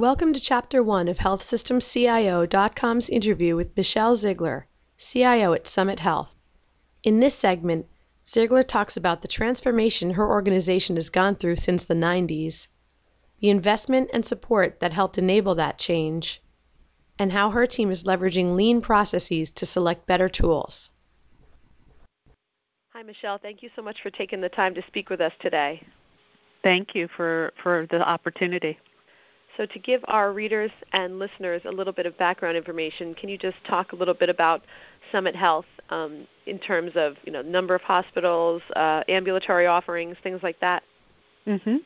Welcome to Chapter 1 of HealthSystemCIO.com's interview with Michele Zeigler, CIO at Summit Health. In this segment, Zeigler talks about the transformation her organization has gone through since the 90s, the investment and support that helped enable that change, and how her team is leveraging lean processes to select better tools. Hi, Michele. Thank you so much for taking the time to speak with us today. Thank you for, for the opportunity. So, to give our readers and listeners a little bit of background information, can you just talk a little bit about Summit Health um, in terms of you know number of hospitals, uh, ambulatory offerings, things like that? Mm-hmm.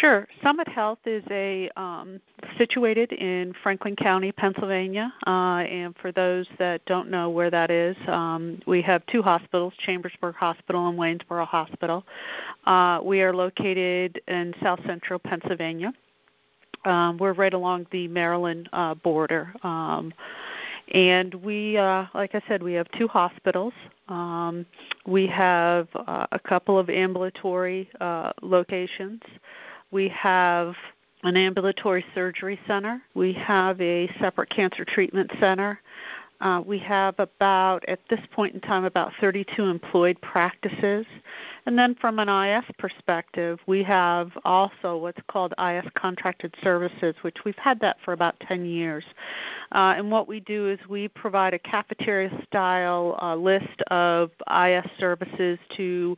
Sure. Summit Health is a um, situated in Franklin County, Pennsylvania. Uh, and for those that don't know where that is, um, we have two hospitals: Chambersburg Hospital and Waynesboro Hospital. Uh, we are located in South Central Pennsylvania. Um, we're right along the Maryland uh, border. Um, and we, uh, like I said, we have two hospitals. Um, we have uh, a couple of ambulatory uh, locations. We have an ambulatory surgery center. We have a separate cancer treatment center. Uh, we have about, at this point in time, about 32 employed practices. And then from an IS perspective, we have also what's called IS contracted services, which we've had that for about 10 years. Uh, and what we do is we provide a cafeteria style uh, list of IS services to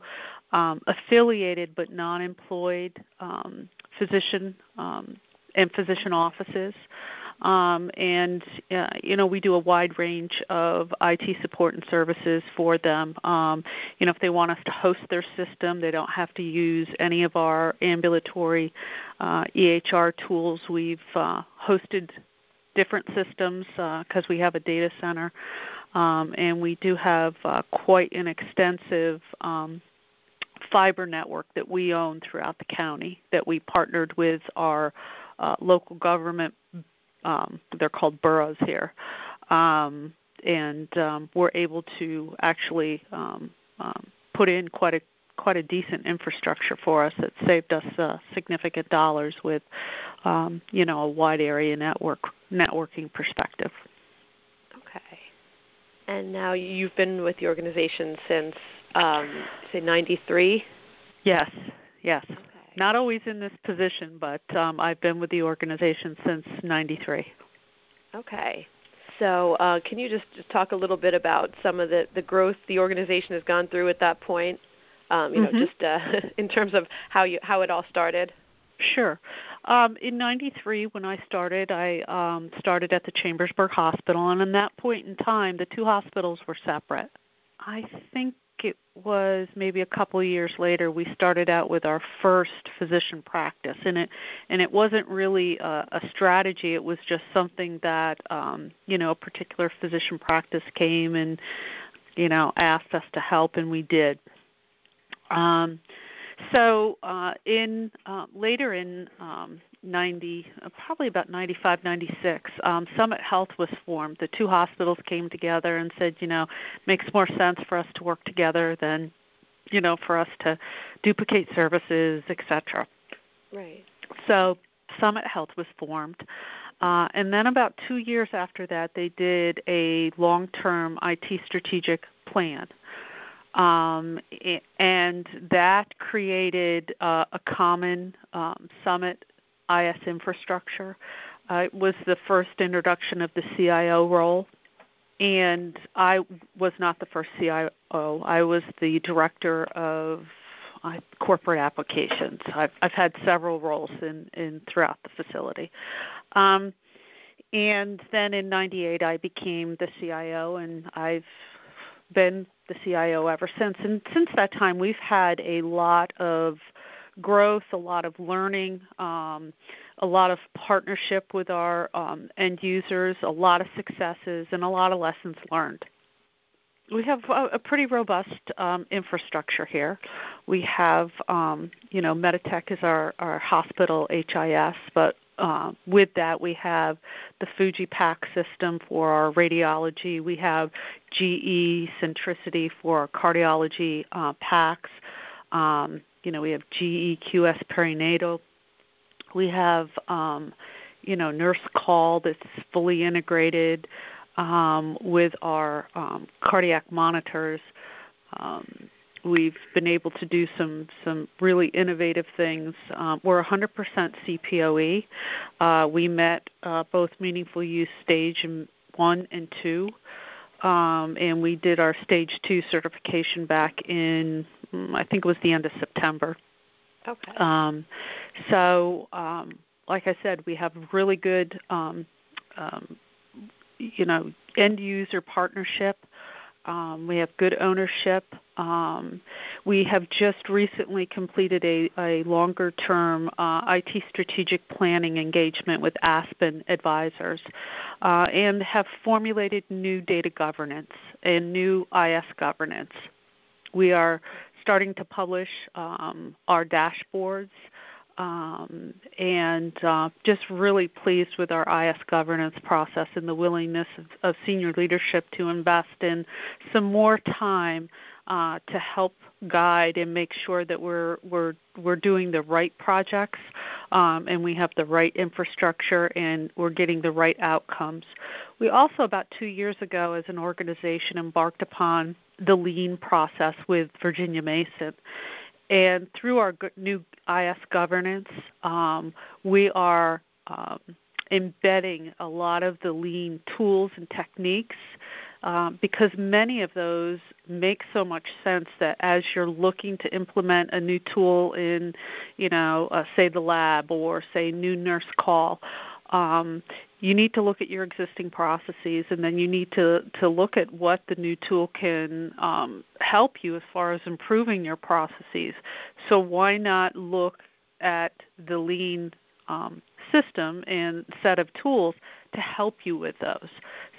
um, affiliated but non employed um, physician um, and physician offices. Um, and uh, you know we do a wide range of IT support and services for them. Um, you know if they want us to host their system, they don't have to use any of our ambulatory uh, EHR tools. We've uh, hosted different systems because uh, we have a data center, um, and we do have uh, quite an extensive um, fiber network that we own throughout the county that we partnered with our uh, local government um, they're called boroughs here, um, and um, we're able to actually um, um, put in quite a quite a decent infrastructure for us that saved us uh, significant dollars with um, you know a wide area network networking perspective. Okay, and now you've been with the organization since um, say '93. Yes, yes. Okay not always in this position, but um, I've been with the organization since '93. Okay. So, uh, can you just, just talk a little bit about some of the, the growth the organization has gone through at that point? Um, you mm-hmm. know, just uh, in terms of how you how it all started. Sure. Um, in '93, when I started, I um, started at the Chambersburg Hospital, and in that point in time, the two hospitals were separate. I think it was maybe a couple years later we started out with our first physician practice. And it and it wasn't really a, a strategy. It was just something that um you know a particular physician practice came and you know asked us to help and we did. Um so uh in uh later in um 90, uh, probably about 95, 96, um, Summit Health was formed. The two hospitals came together and said, you know, makes more sense for us to work together than, you know, for us to duplicate services, etc. Right. So Summit Health was formed. Uh, and then about two years after that, they did a long-term IT strategic plan. Um, and that created uh, a common um, summit IS infrastructure. Uh, it was the first introduction of the CIO role, and I was not the first CIO. I was the director of uh, corporate applications. I've, I've had several roles in, in throughout the facility. Um, and then in 98 I became the CIO and I've been the CIO ever since. And since that time we've had a lot of growth, a lot of learning, um, a lot of partnership with our um, end users, a lot of successes, and a lot of lessons learned. We have a, a pretty robust um, infrastructure here. We have, um, you know, Meditech is our, our hospital HIS, but uh, with that, we have the Fuji PAC system for our radiology. We have GE Centricity for our cardiology uh, PACS. Um, you know, we have GEQS perinatal. We have, um, you know nurse call that's fully integrated um, with our um, cardiac monitors. Um, we've been able to do some some really innovative things. Um, we're 100% CPOE. Uh, we met uh, both meaningful use stage one and two, um, and we did our stage two certification back in I think it was the end of September. Okay. Um, so, um, like I said, we have really good, um, um, you know, end user partnership. Um, we have good ownership. Um, we have just recently completed a, a longer term uh, IT strategic planning engagement with Aspen Advisors uh, and have formulated new data governance and new IS governance. We are starting to publish um, our dashboards um, and uh, just really pleased with our IS governance process and the willingness of, of senior leadership to invest in some more time uh, to help guide and make sure that we're we're we're doing the right projects um, and we have the right infrastructure and we're getting the right outcomes. We also about two years ago, as an organization, embarked upon the lean process with Virginia Mason, and through our new IS governance, um, we are um, embedding a lot of the lean tools and techniques um, because many of those make so much sense that as you're looking to implement a new tool in, you know, uh, say the lab or say new nurse call, um, you need to look at your existing processes and then you need to, to look at what the new tool can um, help you as far as improving your processes. So why not look at the lean um, system and set of tools to help you with those?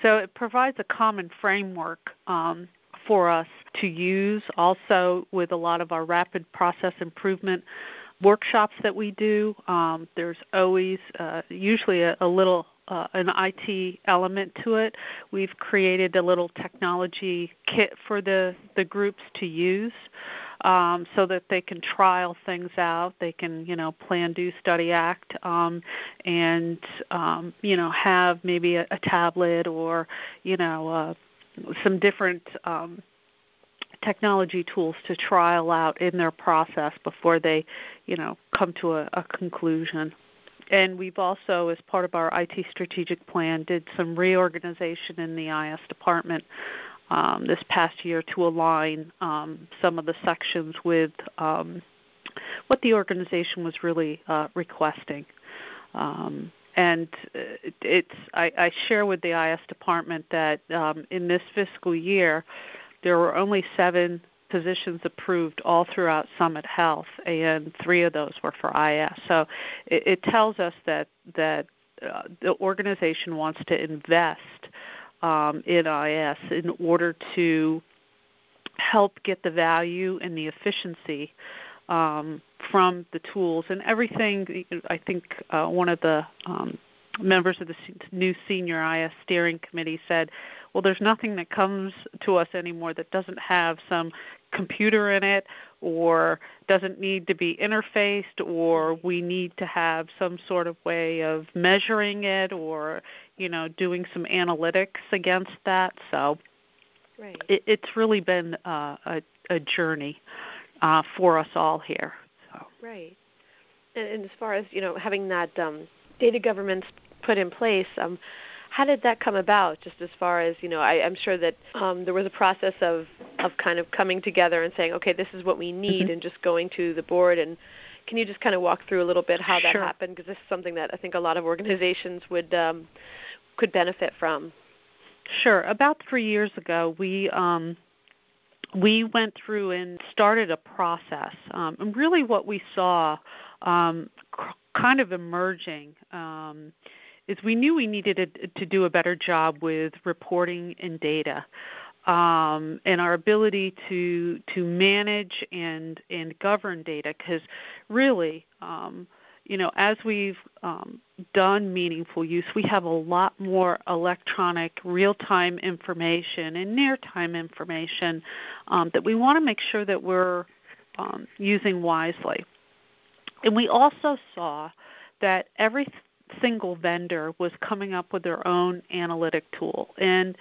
So it provides a common framework um, for us to use also with a lot of our rapid process improvement workshops that we do. Um, there's always uh, usually a, a little uh, an IT element to it. We've created a little technology kit for the, the groups to use um, so that they can trial things out. They can, you know, plan, do, study, act, um, and um, you know, have maybe a, a tablet or you know, uh, some different um, technology tools to trial out in their process before they, you know, come to a, a conclusion. And we've also, as part of our IT strategic plan, did some reorganization in the IS department um, this past year to align um, some of the sections with um, what the organization was really uh, requesting. Um, and it's I, I, share with the IS department that um, in this fiscal year, there were only seven positions approved all throughout Summit Health, and three of those were for IS. So it, it tells us that that uh, the organization wants to invest um, in IS in order to help get the value and the efficiency um, from the tools and everything. I think uh, one of the um, members of the new senior IS steering committee said, well, there's nothing that comes to us anymore that doesn't have some computer in it or doesn't need to be interfaced or we need to have some sort of way of measuring it or you know doing some analytics against that so right. it, it's really been uh, a, a journey uh, for us all here so. right and, and as far as you know having that um, data governance put in place um, how did that come about? Just as far as you know, I, I'm sure that um, there was a process of of kind of coming together and saying, okay, this is what we need, mm-hmm. and just going to the board. And can you just kind of walk through a little bit how that sure. happened? Because this is something that I think a lot of organizations would um, could benefit from. Sure. About three years ago, we um, we went through and started a process. Um, and really, what we saw um, c- kind of emerging um, is we knew we needed to do a better job with reporting and data. Um, and our ability to to manage and and govern data because really um, you know as we've um, done meaningful use we have a lot more electronic real-time information and near-time information um, that we want to make sure that we're um, using wisely and we also saw that every single vendor was coming up with their own analytic tool. And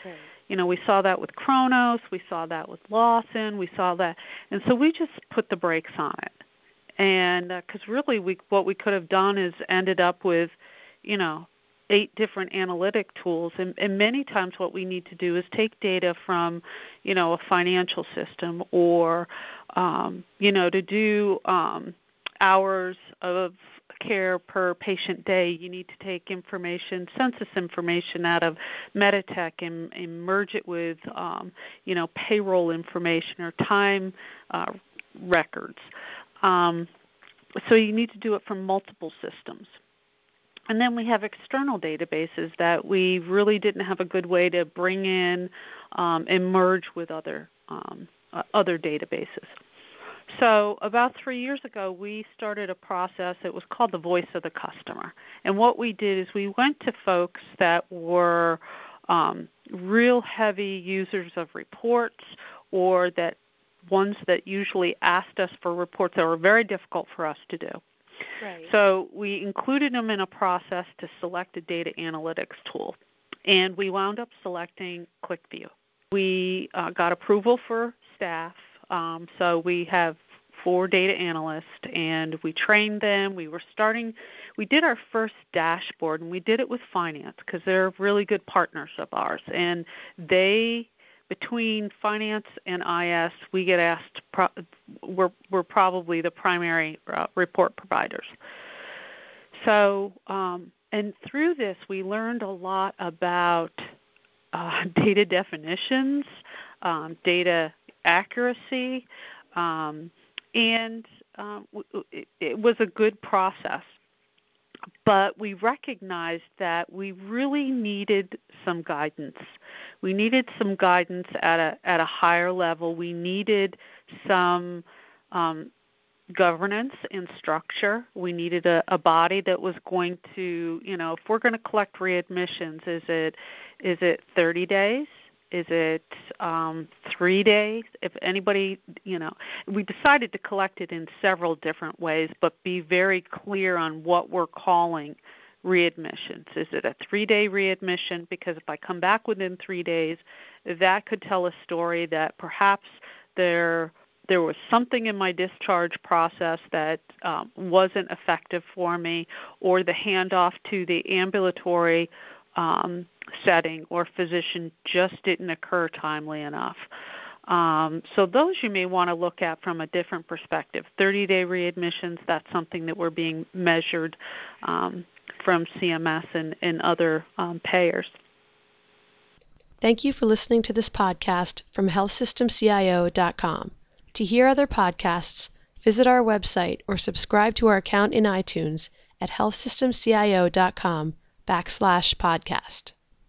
you know, we saw that with Kronos, we saw that with Lawson, we saw that, and so we just put the brakes on it. And because uh, really, we what we could have done is ended up with, you know, eight different analytic tools and, and many times what we need to do is take data from you know a financial system or um, you know to do um, hours of care per patient day, you need to take information, census information out of Meditech and, and merge it with, um, you know, payroll information or time uh, records. Um, so you need to do it from multiple systems. And then we have external databases that we really didn't have a good way to bring in um, and merge with other um, uh, other databases. So, about three years ago, we started a process. It was called the Voice of the Customer. And what we did is we went to folks that were um, real heavy users of reports or that ones that usually asked us for reports that were very difficult for us to do. Right. So, we included them in a process to select a data analytics tool. And we wound up selecting QlikView. We uh, got approval for staff um, so we have four data analysts and we trained them. We were starting, we did our first dashboard and we did it with finance because they're really good partners of ours. And they, between finance and IS, we get asked, pro, we're, we're probably the primary uh, report providers. So, um, and through this, we learned a lot about uh, data definitions, um, data accuracy, um, and um, it, it was a good process. But we recognized that we really needed some guidance. We needed some guidance at a at a higher level. We needed some um, governance and structure. We needed a, a body that was going to, you know, if we're going to collect readmissions, is it is it 30 days? Is it um, three days? If anybody, you know, we decided to collect it in several different ways, but be very clear on what we're calling readmissions. Is it a three day readmission? Because if I come back within three days, that could tell a story that perhaps there there was something in my discharge process that um, wasn't effective for me, or the handoff to the ambulatory um, setting or physician just didn't occur timely enough. Um, so those you may want to look at from a different perspective. 30-day readmissions, that's something that we're being measured um, from CMS and, and other um, payers. Thank you for listening to this podcast from healthsystemcio.com. To hear other podcasts, visit our website or subscribe to our account in iTunes at healthsystemcio.com backslash podcast.